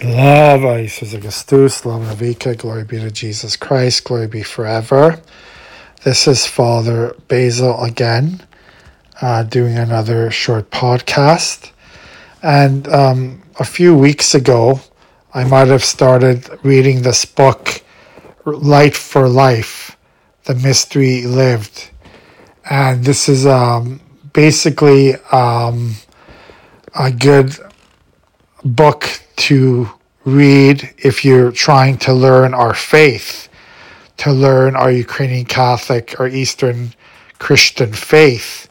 Slava Jesus Augustus, Slava Vika, glory be to Jesus Christ, glory be forever. This is Father Basil again, uh, doing another short podcast. And um, a few weeks ago, I might have started reading this book, Light for Life The Mystery Lived. And this is um, basically um, a good book to read if you're trying to learn our faith, to learn our Ukrainian Catholic or Eastern Christian faith.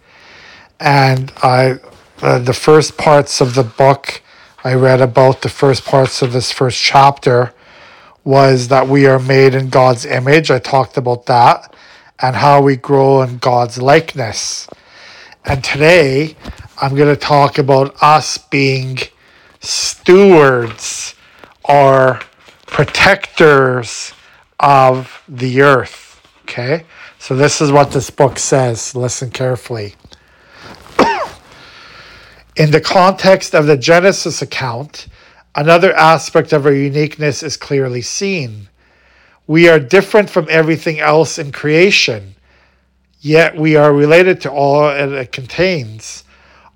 And I, uh, the first parts of the book I read about, the first parts of this first chapter, was that we are made in God's image. I talked about that and how we grow in God's likeness. And today I'm going to talk about us being stewards or protectors of the earth. Okay? So, this is what this book says. Listen carefully. In the context of the Genesis account, another aspect of our uniqueness is clearly seen. We are different from everything else in creation, yet we are related to all it contains.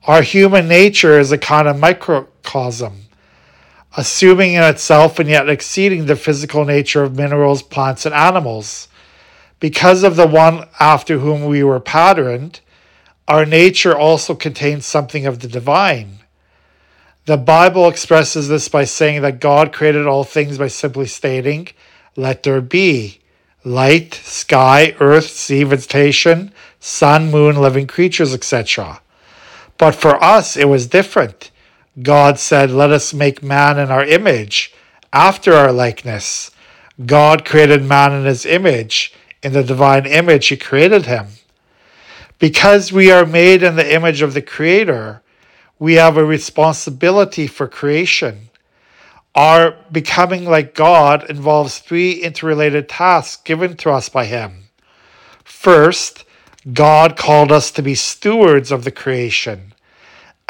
Our human nature is a kind of microcosm, assuming in itself and yet exceeding the physical nature of minerals, plants, and animals. Because of the one after whom we were patterned, our nature also contains something of the divine. The Bible expresses this by saying that God created all things by simply stating, Let there be light, sky, earth, sea, vegetation, sun, moon, living creatures, etc. But for us, it was different. God said, Let us make man in our image, after our likeness. God created man in his image. In the divine image, he created him. Because we are made in the image of the Creator, we have a responsibility for creation. Our becoming like God involves three interrelated tasks given to us by Him. First, God called us to be stewards of the creation.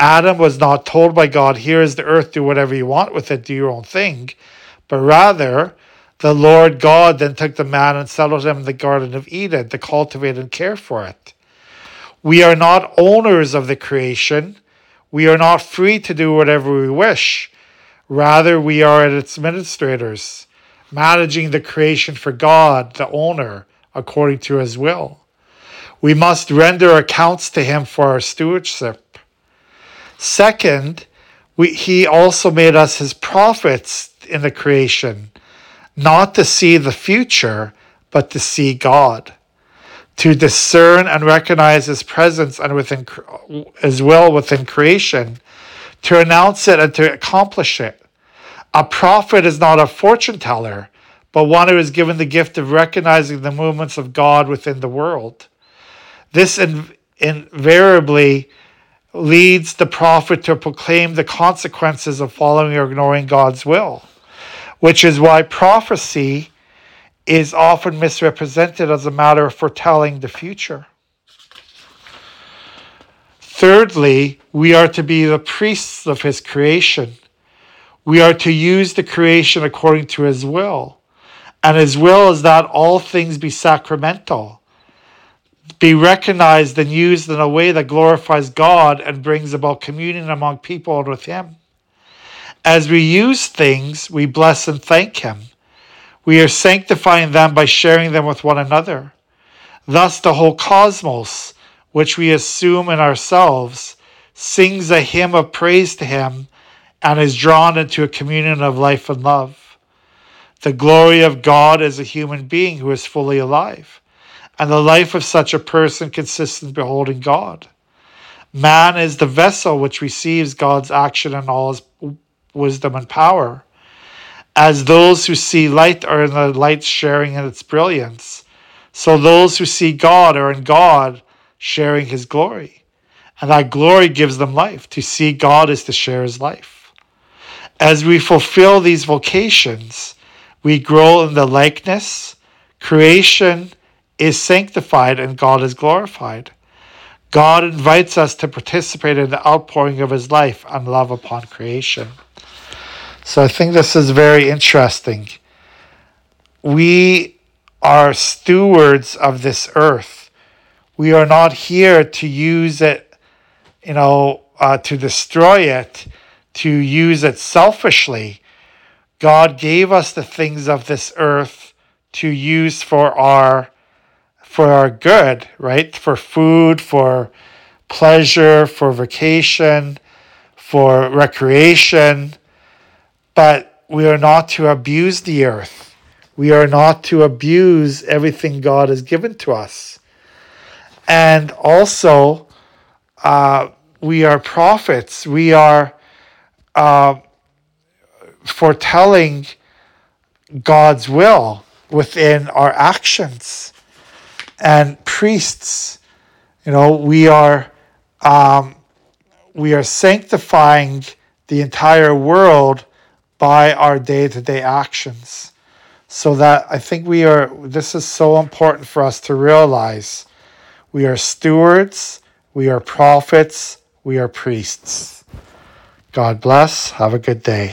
Adam was not told by God, Here is the earth, do whatever you want with it, do your own thing. But rather, the Lord God then took the man and settled him in the Garden of Eden to cultivate and care for it. We are not owners of the creation. We are not free to do whatever we wish. Rather, we are its administrators, managing the creation for God, the owner, according to his will. We must render accounts to him for our stewardship. Second, we, he also made us his prophets in the creation, not to see the future, but to see God to discern and recognize his presence and within as well within creation, to announce it and to accomplish it. A prophet is not a fortune teller, but one who is given the gift of recognizing the movements of God within the world. This in, invariably leads the prophet to proclaim the consequences of following or ignoring God's will, which is why prophecy is often misrepresented as a matter of foretelling the future. Thirdly, we are to be the priests of his creation. We are to use the creation according to his will. And his will is that all things be sacramental, be recognized and used in a way that glorifies God and brings about communion among people and with him. As we use things, we bless and thank him. We are sanctifying them by sharing them with one another. Thus, the whole cosmos, which we assume in ourselves, sings a hymn of praise to Him and is drawn into a communion of life and love. The glory of God is a human being who is fully alive, and the life of such a person consists in beholding God. Man is the vessel which receives God's action and all his wisdom and power as those who see light are in the light sharing in its brilliance, so those who see God are in God sharing his glory. And that glory gives them life. To see God is to share his life. As we fulfill these vocations, we grow in the likeness, creation is sanctified, and God is glorified. God invites us to participate in the outpouring of his life and love upon creation. So I think this is very interesting. We are stewards of this earth. We are not here to use it, you know, uh, to destroy it, to use it selfishly. God gave us the things of this earth to use for our for our good, right? For food, for pleasure, for vacation, for recreation. But we are not to abuse the earth. We are not to abuse everything God has given to us. And also, uh, we are prophets. We are uh, foretelling God's will within our actions and priests. You know, we are um, we are sanctifying the entire world by our day-to-day actions. So that I think we are. This is so important for us to realize. We are stewards. We are prophets. We are priests. God bless. Have a good day.